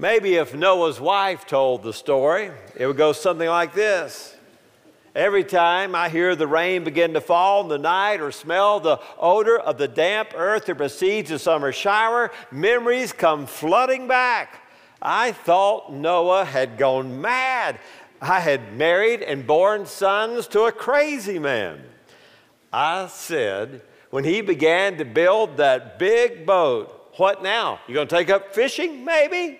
Maybe if Noah's wife told the story, it would go something like this. Every time I hear the rain begin to fall in the night or smell the odor of the damp earth that precedes a summer shower, memories come flooding back. I thought Noah had gone mad. I had married and borne sons to a crazy man. I said, when he began to build that big boat, what now? You gonna take up fishing, maybe?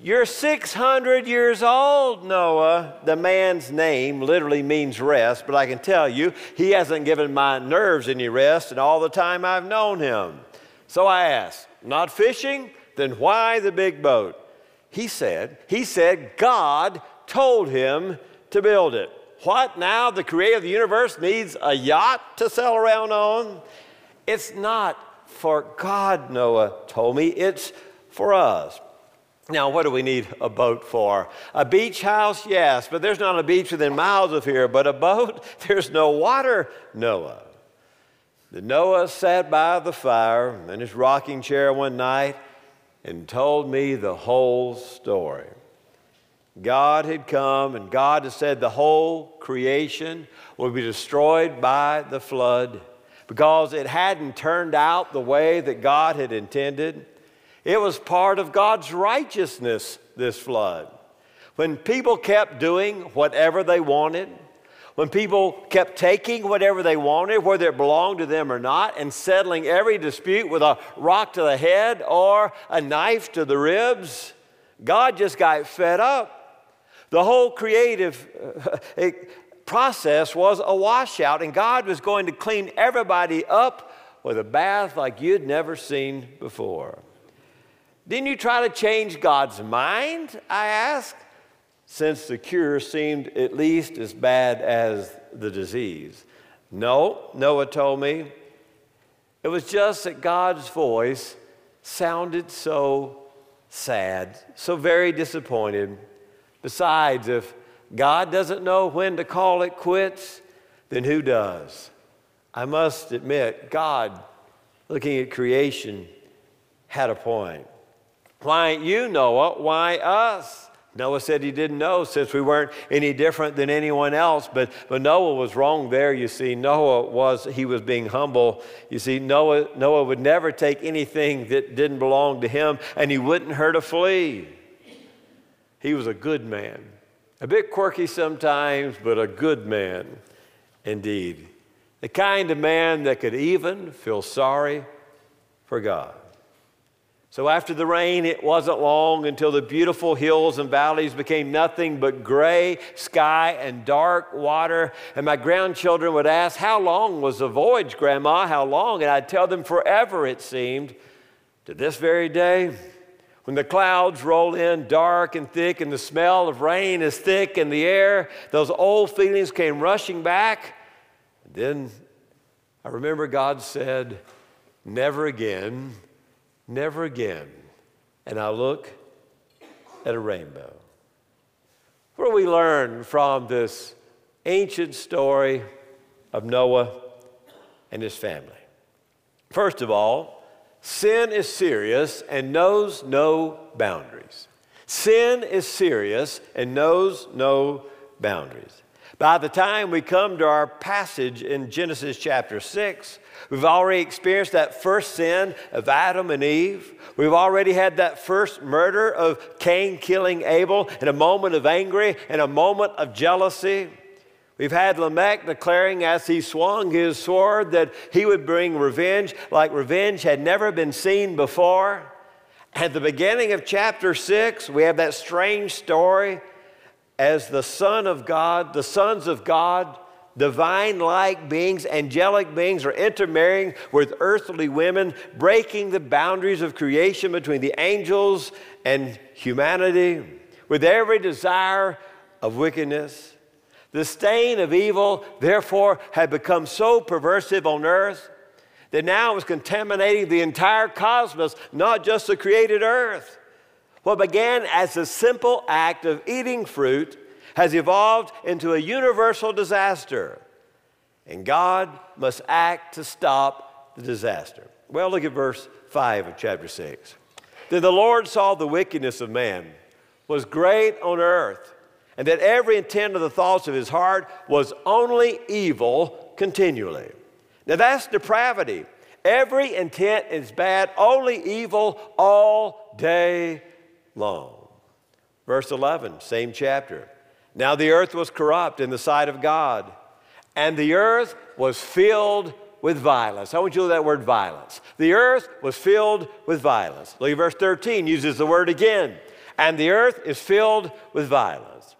You're 600 years old, Noah. The man's name literally means rest, but I can tell you, he hasn't given my nerves any rest in all the time I've known him. So I asked, Not fishing? Then why the big boat? He said, He said, God told him to build it. What now? The creator of the universe needs a yacht to sail around on? It's not for God, Noah told me, it's for us. Now, what do we need a boat for? A beach house, yes, but there's not a beach within miles of here. But a boat, there's no water, Noah. The Noah sat by the fire in his rocking chair one night and told me the whole story. God had come and God had said the whole creation would be destroyed by the flood because it hadn't turned out the way that God had intended. It was part of God's righteousness, this flood. When people kept doing whatever they wanted, when people kept taking whatever they wanted, whether it belonged to them or not, and settling every dispute with a rock to the head or a knife to the ribs, God just got fed up. The whole creative uh, process was a washout, and God was going to clean everybody up with a bath like you'd never seen before. Didn't you try to change God's mind? I asked, since the cure seemed at least as bad as the disease. No, Noah told me. It was just that God's voice sounded so sad, so very disappointed. Besides, if God doesn't know when to call it quits, then who does? I must admit, God, looking at creation, had a point. Why ain't you, Noah? Why us? Noah said he didn't know since we weren't any different than anyone else. But, but Noah was wrong there, you see. Noah was, he was being humble. You see, Noah, Noah would never take anything that didn't belong to him, and he wouldn't hurt a flea. He was a good man. A bit quirky sometimes, but a good man indeed. The kind of man that could even feel sorry for God. So after the rain, it wasn't long until the beautiful hills and valleys became nothing but gray sky and dark water. And my grandchildren would ask, How long was the voyage, Grandma? How long? And I'd tell them, Forever, it seemed. To this very day, when the clouds roll in dark and thick and the smell of rain is thick in the air, those old feelings came rushing back. And then I remember God said, Never again never again. And I look at a rainbow. What do we learn from this ancient story of Noah and his family? First of all, sin is serious and knows no boundaries. Sin is serious and knows no boundaries. By the time we come to our passage in Genesis chapter 6, We've already experienced that first sin of Adam and Eve. We've already had that first murder of Cain killing Abel in a moment of anger and a moment of jealousy. We've had Lamech declaring as he swung his sword that he would bring revenge like revenge had never been seen before. At the beginning of chapter 6, we have that strange story as the Son of God, the sons of God, divine like beings, angelic beings, are intermarrying with earthly women, breaking the boundaries of creation between the angels and humanity, with every desire of wickedness. The stain of evil, therefore, had become so perversive on earth that now it was contaminating the entire cosmos, not just the created earth. What began as a simple act of eating fruit has evolved into a universal disaster, and God must act to stop the disaster. Well, look at verse 5 of chapter 6. Then the Lord saw the wickedness of man was great on earth, and that every intent of the thoughts of his heart was only evil continually. Now that's depravity. Every intent is bad, only evil all day long. Verse 11, same chapter. Now the earth was corrupt in the sight of God, and the earth was filled with violence. I want you to look at that word violence. The earth was filled with violence. Look at verse 13, uses the word again. And the earth is filled with violence.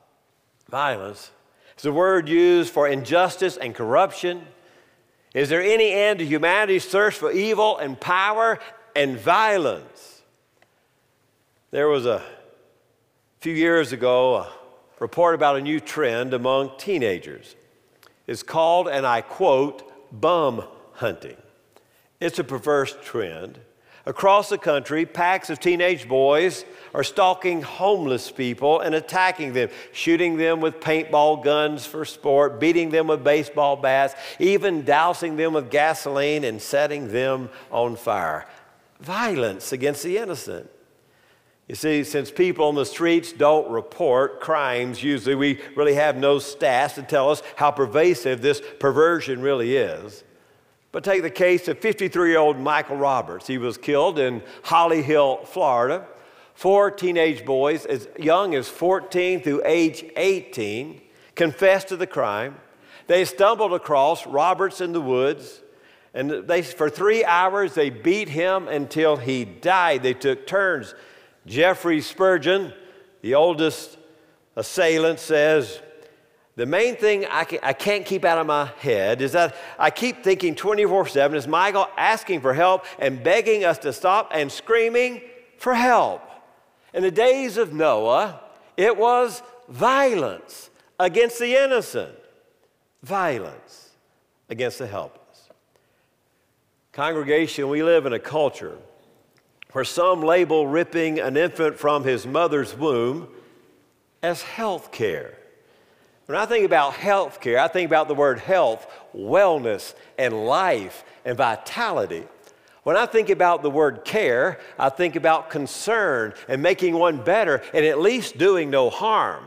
Violence is a word used for injustice and corruption. Is there any end to humanity's thirst for evil and power and violence? There was a few years ago a report about a new trend among teenagers. It's called, and I quote, bum hunting. It's a perverse trend. Across the country, packs of teenage boys are stalking homeless people and attacking them, shooting them with paintball guns for sport, beating them with baseball bats, even dousing them with gasoline and setting them on fire. Violence against the innocent. You see, since people on the streets don't report crimes, usually we really have no stats to tell us how pervasive this perversion really is. But take the case of 53 year old Michael Roberts. He was killed in Holly Hill, Florida. Four teenage boys, as young as 14 through age 18, confessed to the crime. They stumbled across Roberts in the woods, and they, for three hours they beat him until he died. They took turns. Jeffrey Spurgeon, the oldest assailant, says, the main thing I, can, can't keep out of my head is that I keep thinking 24 7 is Michael asking for help and begging us to stop and screaming for help. In the days of Noah, it was violence against the innocent, violence against the helpless. Congregation, we live in a culture where some label ripping an infant from his mother's womb as health care. When I think about health care, I think about the word health, wellness, and life and vitality. When I think about the word care, I think about concern and making one better and at least doing no harm.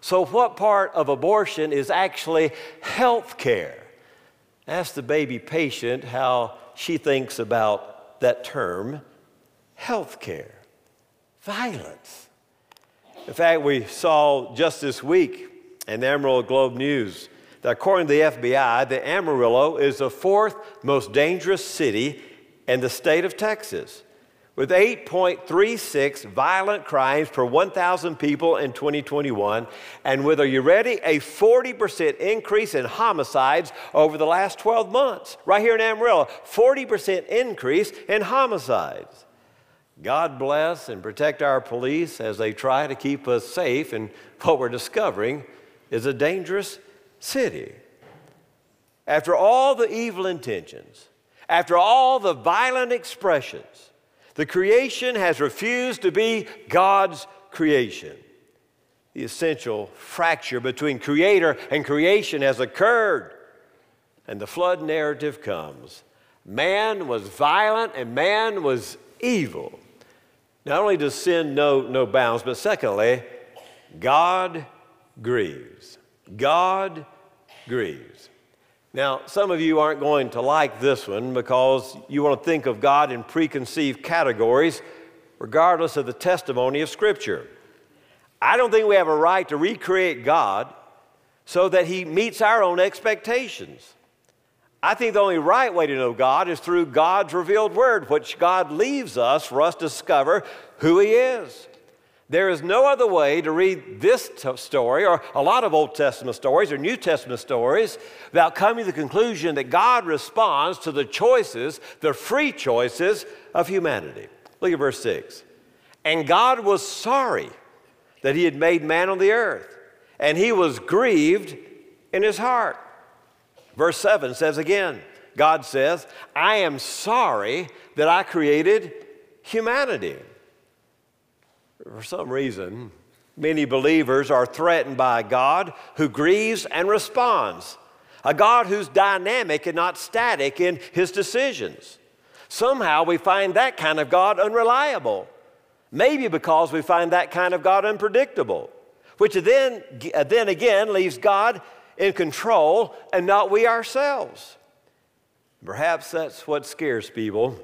So, what part of abortion is actually health care? Ask the baby patient how she thinks about that term health care. Violence. In fact, we saw just this week in the Amarillo Globe News that according to the FBI, the Amarillo is the fourth most dangerous city in the state of Texas, with 8.36 violent crimes per 1,000 people in 2021, and with, are you ready, a 40% increase in homicides over the last 12 months. Right here in Amarillo, 40% increase in homicides. God bless and protect our police as they try to keep us safe, and what we're discovering is a dangerous city. After all the evil intentions, after all the violent expressions, the creation has refused to be God's creation. The essential fracture between creator and creation has occurred, and the flood narrative comes. Man was violent and man was evil. Not only does sin know no bounds, but secondly, God grieves. God grieves. Now, some of you aren't going to like this one because you want to think of God in preconceived categories, regardless of the testimony of Scripture. I don't think we have a right to recreate God so that He meets our own expectations. I think the only right way to know God is through God's revealed word, which God leaves us for us to discover who He is. There is no other way to read this t- story or a lot of Old Testament stories or New Testament stories without coming to the conclusion that God responds to the choices, the free choices of humanity. Look at verse 6. And God was sorry that he had made man on the earth, and he was grieved in his heart. Verse 7 says again, God says, I am sorry that I created humanity. For some reason, many believers are threatened by a God who grieves and responds, a God who's dynamic and not static in his decisions. Somehow we find that kind of God unreliable. Maybe because we find that kind of God unpredictable, which then, then again leaves God in control and not we ourselves. Perhaps that's what scares people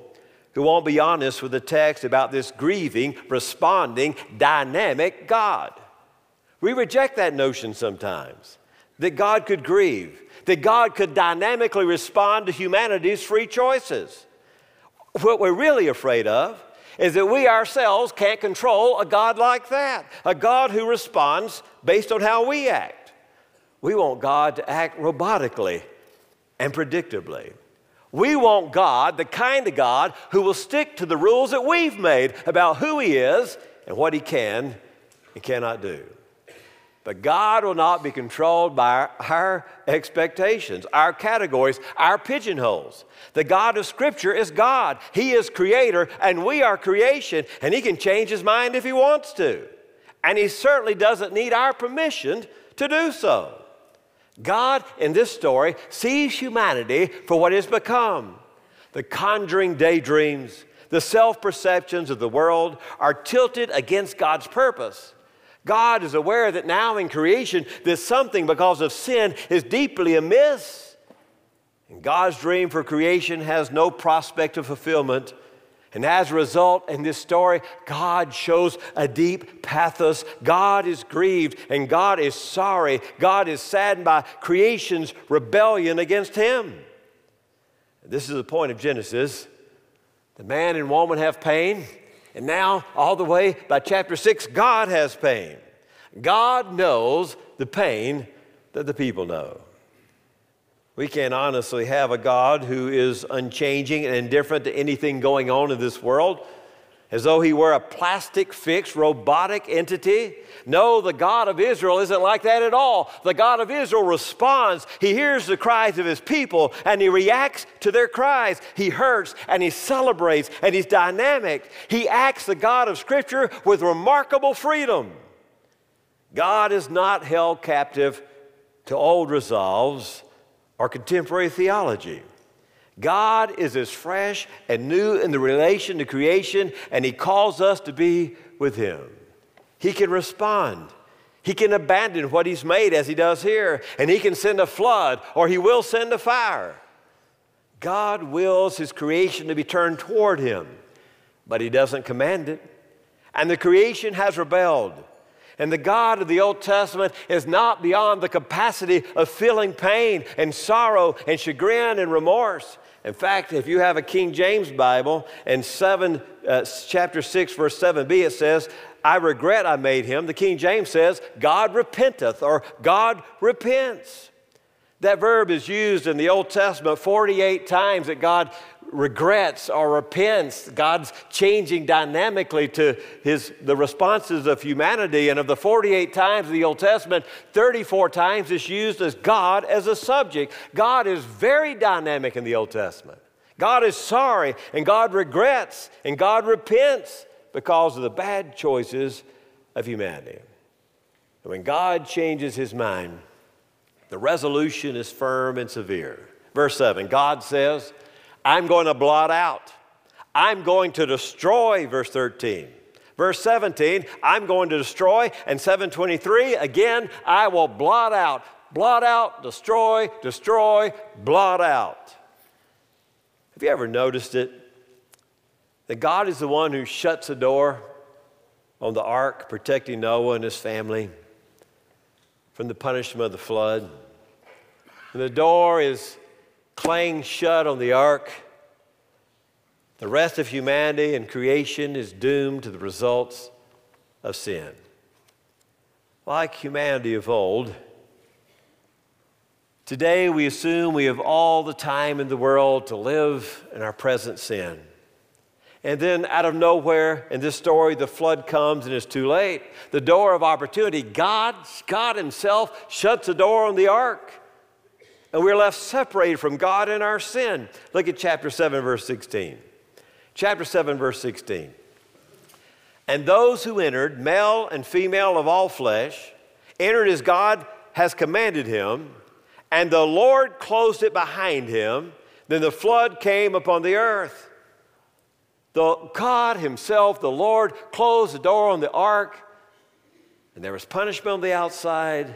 who won't be honest with the text about this grieving, responding, dynamic God. We reject that notion sometimes that God could grieve, that God could dynamically respond to humanity's free choices. What we're really afraid of is that we ourselves can't control a God like that, a God who responds based on how we act. We want God to act robotically and predictably. We want God, the kind of God who will stick to the rules that we've made about who He is and what He can and cannot do. But God will not be controlled by our, expectations, our categories, our pigeonholes. The God of Scripture is God. He is creator, and we are creation, and He can change His mind if He wants to. And He certainly doesn't need our permission to do so. God, in this story, sees humanity for what has become. The conjuring daydreams, the self perceptions of the world are tilted against God's purpose. God is aware that now in creation, there's something because of sin is deeply amiss. And God's dream for creation has no prospect of fulfillment. And as a result, in this story, God shows a deep pathos. God is grieved and God is sorry. God is saddened by creation's rebellion against Him. This is the point of Genesis. The man and woman have pain, and now, all the way by chapter 6, God has pain. God knows the pain that the people know. We can't honestly have a God who is unchanging and indifferent to anything going on in this world, as though he were a plastic fixed, robotic entity. No, the God of Israel isn't like that at all. The God of Israel responds. He hears the cries of his people and he reacts to their cries. He hurts and he celebrates and he's dynamic. He acts the God of Scripture with remarkable freedom. God is not held captive to old resolves or contemporary theology. God is as fresh and new in the relation to creation, and He calls us to be with Him. He can respond. He can abandon what He's made as He does here, and He can send a flood or He will send a fire. God wills His creation to be turned toward Him, but He doesn't command it. And the creation has rebelled. And the God of the Old Testament is not beyond the capacity of feeling pain and sorrow and chagrin and remorse. In fact, if you have a King James Bible, in 7, uh, chapter 6, verse 7b, it says, I regret I made him. The King James says, God repenteth, or God repents. That verb is used in the Old Testament 48 times that God regrets or repents. God's changing dynamically to his, the responses of humanity. And of the 48 times in the Old Testament, 34 times is used as God as a subject. God is very dynamic in the Old Testament. God is sorry and God regrets and God repents because of the bad choices of humanity. And when God changes his mind, the resolution is firm and severe. Verse 7 God says, I'm going to blot out. I'm going to destroy, verse 13. Verse 17, I'm going to destroy. And 723, again, I will blot out. Blot out, destroy, destroy, blot out. Have you ever noticed it? That God is the one who shuts the door on the ark, protecting Noah and his family from the punishment of the flood. And the door is clanged shut on the ark. The rest of humanity and creation is doomed to the results of sin. Like humanity of old, today we assume we have all the time in the world to live in our present sin. And then, out of nowhere, in this story, the flood comes and it's too late. The door of opportunity, God, God Himself shuts the door on the ark and we're left separated from God in our sin. Look at chapter 7, verse 16. Chapter 7, verse 16. And those who entered, male and female of all flesh, entered as God has commanded him, and the Lord closed it behind him. Then the flood came upon the earth. The God Himself, the Lord, closed the door on the ark, and there was punishment on the outside,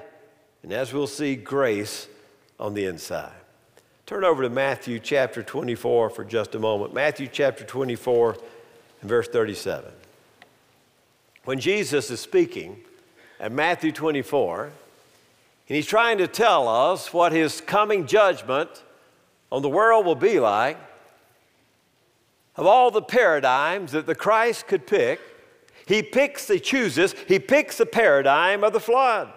and as we'll see, grace on the inside. Turn over to Matthew chapter 24 for just a moment. Matthew chapter 24 and verse 37. When Jesus is speaking at Matthew 24, and he's trying to tell us what his coming judgment on the world will be like, of all the paradigms that the Christ could pick, he picks, he chooses, he picks the paradigm of the flood.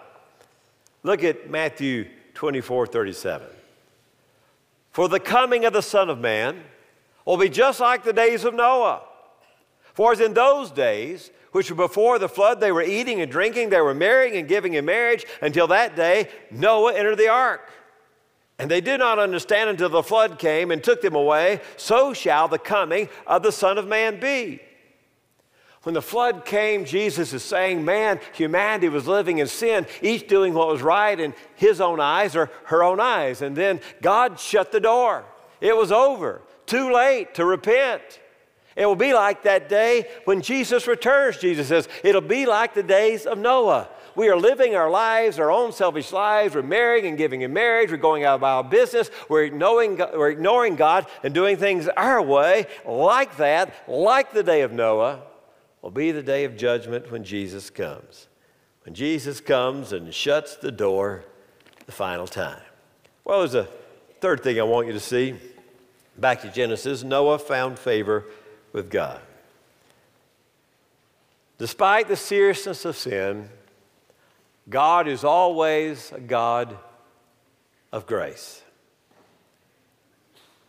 Look at Matthew 24 37. For the coming of the Son of Man will be just like the days of Noah. For as in those days, which were before the flood, they were eating and drinking, they were marrying and giving in marriage until that day Noah entered the ark. And they did not understand until the flood came and took them away. So shall the coming of the Son of Man be. When the flood came, Jesus is saying, man, humanity was living in sin, each doing what was right in his own eyes or her own eyes. And then God shut the door. It was over. Too late to repent. It will be like that day when Jesus returns, Jesus says. It'll be like the days of Noah. We are living our lives, our own selfish lives. We're marrying and giving in marriage. We're going out about business. We're ignoring, we're ignoring God and doing things our way, like that, like the day of Noah, will be the day of judgment when Jesus comes. When Jesus comes and shuts the door the final time. Well, there's a third thing I want you to see. Back to Genesis, Noah found favor with God. Despite the seriousness of sin, God is always a God of grace.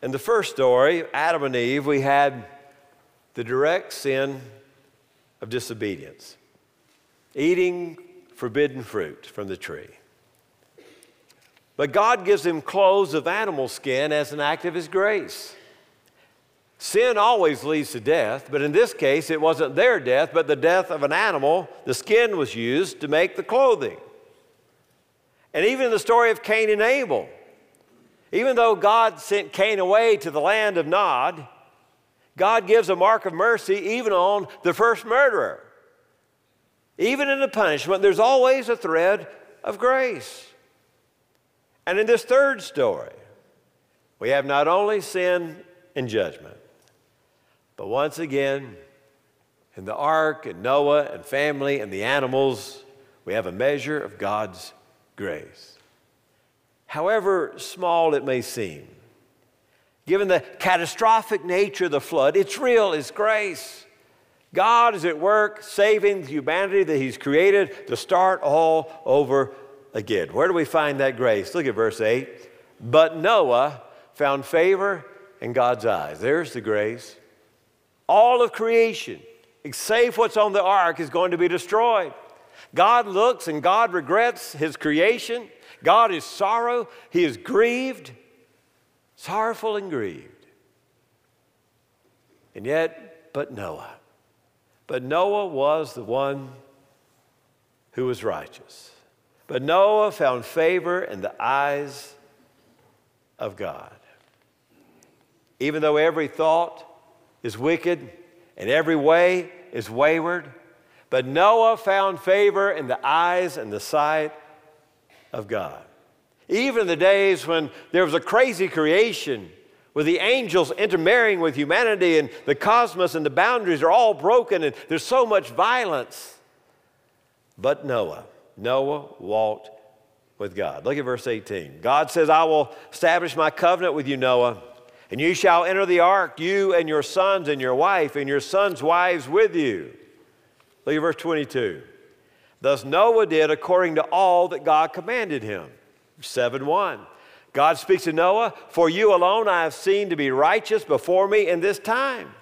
In the first story, Adam and Eve, we had the direct sin of disobedience, eating forbidden fruit from the tree. But God gives them clothes of animal skin as an act of His grace. Sin always leads to death, but in this case, it wasn't their death, but the death of an animal. The skin was used to make the clothing. And even in the story of Cain and Abel, even though God sent Cain away to the land of Nod, God gives a mark of mercy even on the first murderer. Even in the punishment, there's always a thread of grace. And in this third story, we have not only sin and judgment, but once again, in the ark and Noah and family and the animals, we have a measure of God's grace. However small it may seem, given the catastrophic nature of the flood, it's real, it's grace. God is at work saving humanity that He's created to start all over again. Where do we find that grace? Look at verse 8. But Noah found favor in God's eyes. There's the grace. All of creation, save what's on the ark, is going to be destroyed. God looks and God regrets his creation. God is sorrow. He is grieved, sorrowful and grieved. And yet, but Noah. But Noah was the one who was righteous. But Noah found favor in the eyes of God. Even though every thought, is wicked, and every way is wayward. But Noah found favor in the eyes and the sight of God. Even in the days when there was a crazy creation, with the angels intermarrying with humanity, and the cosmos and the boundaries are all broken, and there's so much violence. But Noah, Noah walked with God. Look at verse 18. God says, I will establish my covenant with you, Noah and you shall enter the ark, you and your sons and your wife and your sons' wives with you. Look at verse 22. Thus Noah did according to all that God commanded him. 7 1. God speaks to Noah, For you alone I have seen to be righteous before me in this time.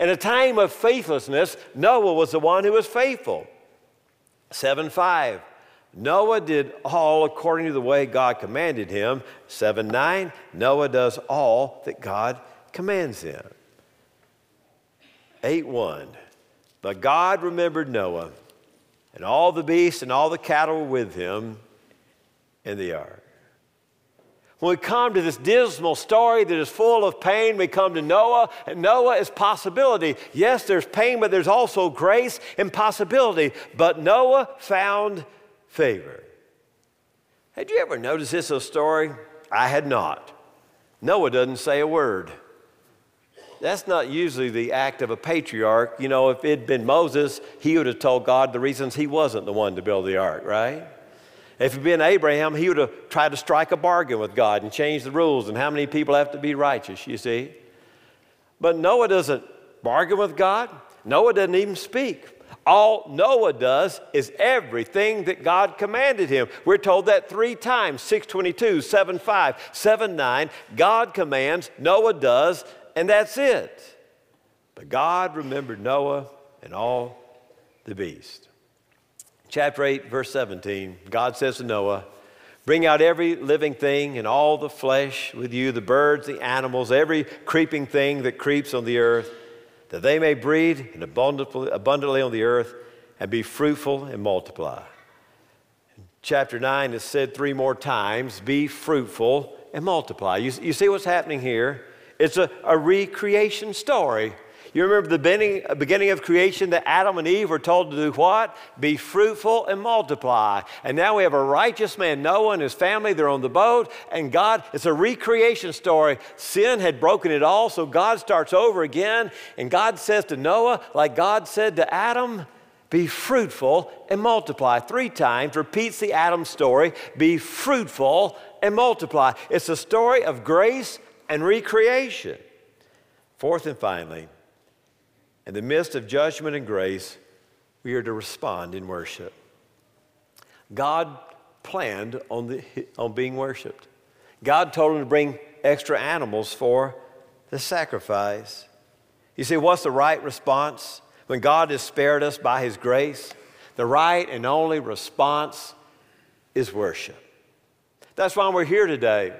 In a time of faithlessness, Noah was the one who was faithful. 7 5. Noah did all according to the way God commanded him. 7 9, Noah does all that God commands him. 8 1, but God remembered Noah, and all the beasts and all the cattle were with him in the ark. When we come to this dismal story that is full of pain, we come to Noah, and Noah is possibility. Yes, there's pain, but there's also grace and possibility. But Noah found favor. Had you ever noticed this a story? I had not. Noah doesn't say a word. That's not usually the act of a patriarch. You know, if it'd been Moses, he would have told God the reasons he wasn't the one to build the ark, right? If it'd been Abraham, he would have tried to strike a bargain with God and change the rules and how many people have to be righteous, you see. But Noah doesn't bargain with God. Noah doesn't even speak. All Noah does is everything that God commanded him. We're told that three times 622, 7 5, 7 9. God commands, Noah does, and that's it. But God remembered Noah and all the beasts. Chapter 8, verse 17, God says to Noah, Bring out every living thing and all the flesh with you, the birds, the animals, every creeping thing that creeps on the earth, that they may breed and abundantly, on the earth and be fruitful and multiply. Chapter 9 is said three more times be fruitful and multiply. You, you see what's happening here? It's a, a recreation story. You remember the beginning, of creation that Adam and Eve were told to do what? Be fruitful and multiply. And now we have a righteous man, Noah and his family. They're on the boat, and God, it's a recreation story. Sin had broken it all, so God starts over again. And God says to Noah, like God said to Adam, be fruitful and multiply. Three times repeats the Adam story be fruitful and multiply. It's a story of grace and recreation. Fourth and finally, in the midst of judgment and grace, we are to respond in worship. God planned on, the, on being worshiped. God told him to bring extra animals for the sacrifice. You see, what's the right response when God has spared us by his grace? The right and only response is worship. That's why we're here today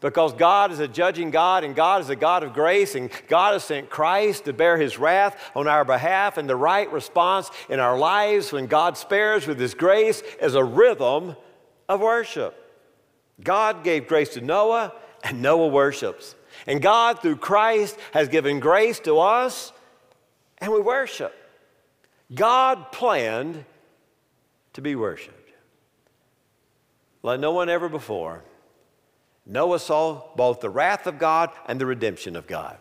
because God is a judging God and God is a God of grace and God has sent Christ to bear his wrath on our behalf. And the right response in our lives when God spares with his grace is a rhythm of worship. God gave grace to Noah and Noah worships. And God, through Christ, has given grace to us and we worship. God planned to be worshiped like no one ever before. Noah saw both the wrath of God and the redemption of God.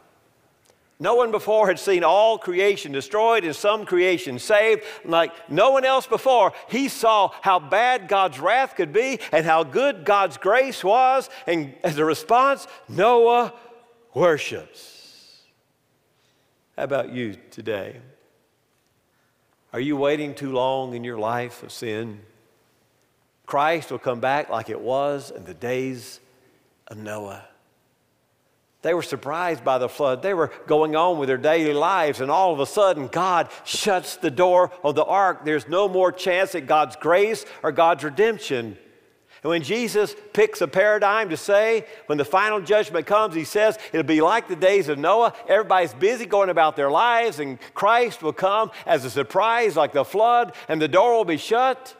No one before had seen all creation destroyed and some creation saved. Like no one else before, he saw how bad God's wrath could be and how good God's grace was. And as a response, Noah worships. How about you today? Are you waiting too long in your life of sin? Christ will come back like it was in the days of Noah. They were surprised by the flood. They were going on with their daily lives, and all of a sudden, God shuts the door of the ark. There's no more chance at God's grace or God's redemption. And when Jesus picks a paradigm to say, when the final judgment comes, he says it'll be like the days of Noah. Everybody's busy going about their lives, and Christ will come as a surprise, like the flood, and the door will be shut,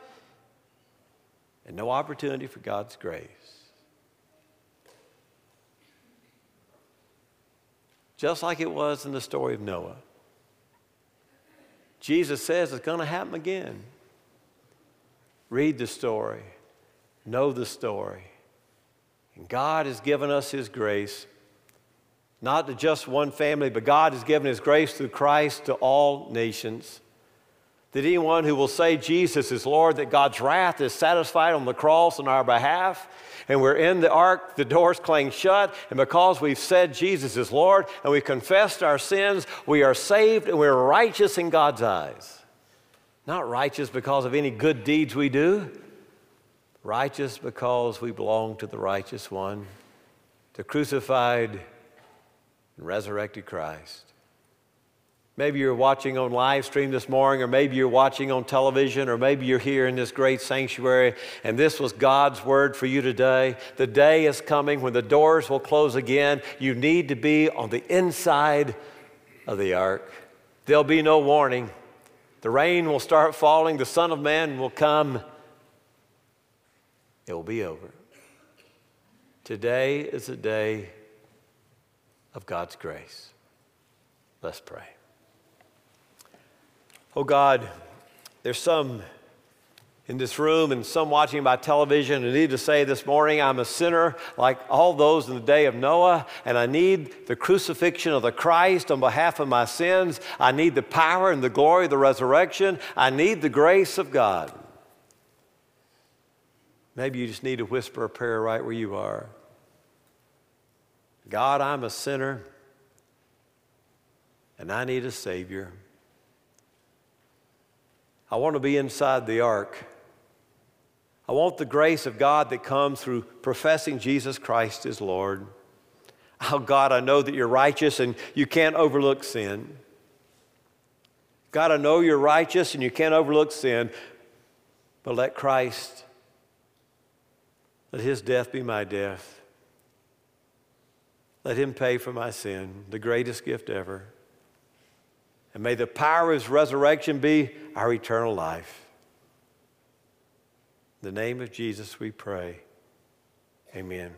and no opportunity for God's grace. Just like it was in the story of Noah. Jesus says it's going to happen again. Read the story, know the story. And God has given us His grace, not to just one family, but God has given His grace through Christ to all nations. That anyone who will say Jesus is Lord, that God's wrath is satisfied on the cross on our behalf, and we're in the ark, the doors clang shut, and because we've said Jesus is Lord and we've confessed our sins, we are saved and we're righteous in God's eyes. Not righteous because of any good deeds we do, righteous because we belong to the righteous one, the crucified and resurrected Christ. Maybe you're watching on live stream this morning, or maybe you're watching on television, or maybe you're here in this great sanctuary, and this was God's word for you today. The day is coming when the doors will close again. You need to be on the inside of the ark. There'll be no warning. The rain will start falling, the Son of Man will come. It will be over. Today is a day of God's grace. Let's pray. Oh God, there's some in this room and some watching by television who need to say this morning, I'm a sinner like all those in the day of Noah, and I need the crucifixion of the Christ on behalf of my sins. I need the power and the glory of the resurrection. I need the grace of God. Maybe you just need to whisper a prayer right where you are. God, I'm a sinner, and I need a Savior. I want to be inside the ark. I want the grace of God that comes through professing Jesus Christ as Lord. Oh, God, I know that you're righteous and you can't overlook sin. God, I know you're righteous and you can't overlook sin, but let Christ, let his death be my death. Let him pay for my sin, the greatest gift ever. And may the power of his resurrection be our eternal life. In the name of Jesus, we pray. Amen.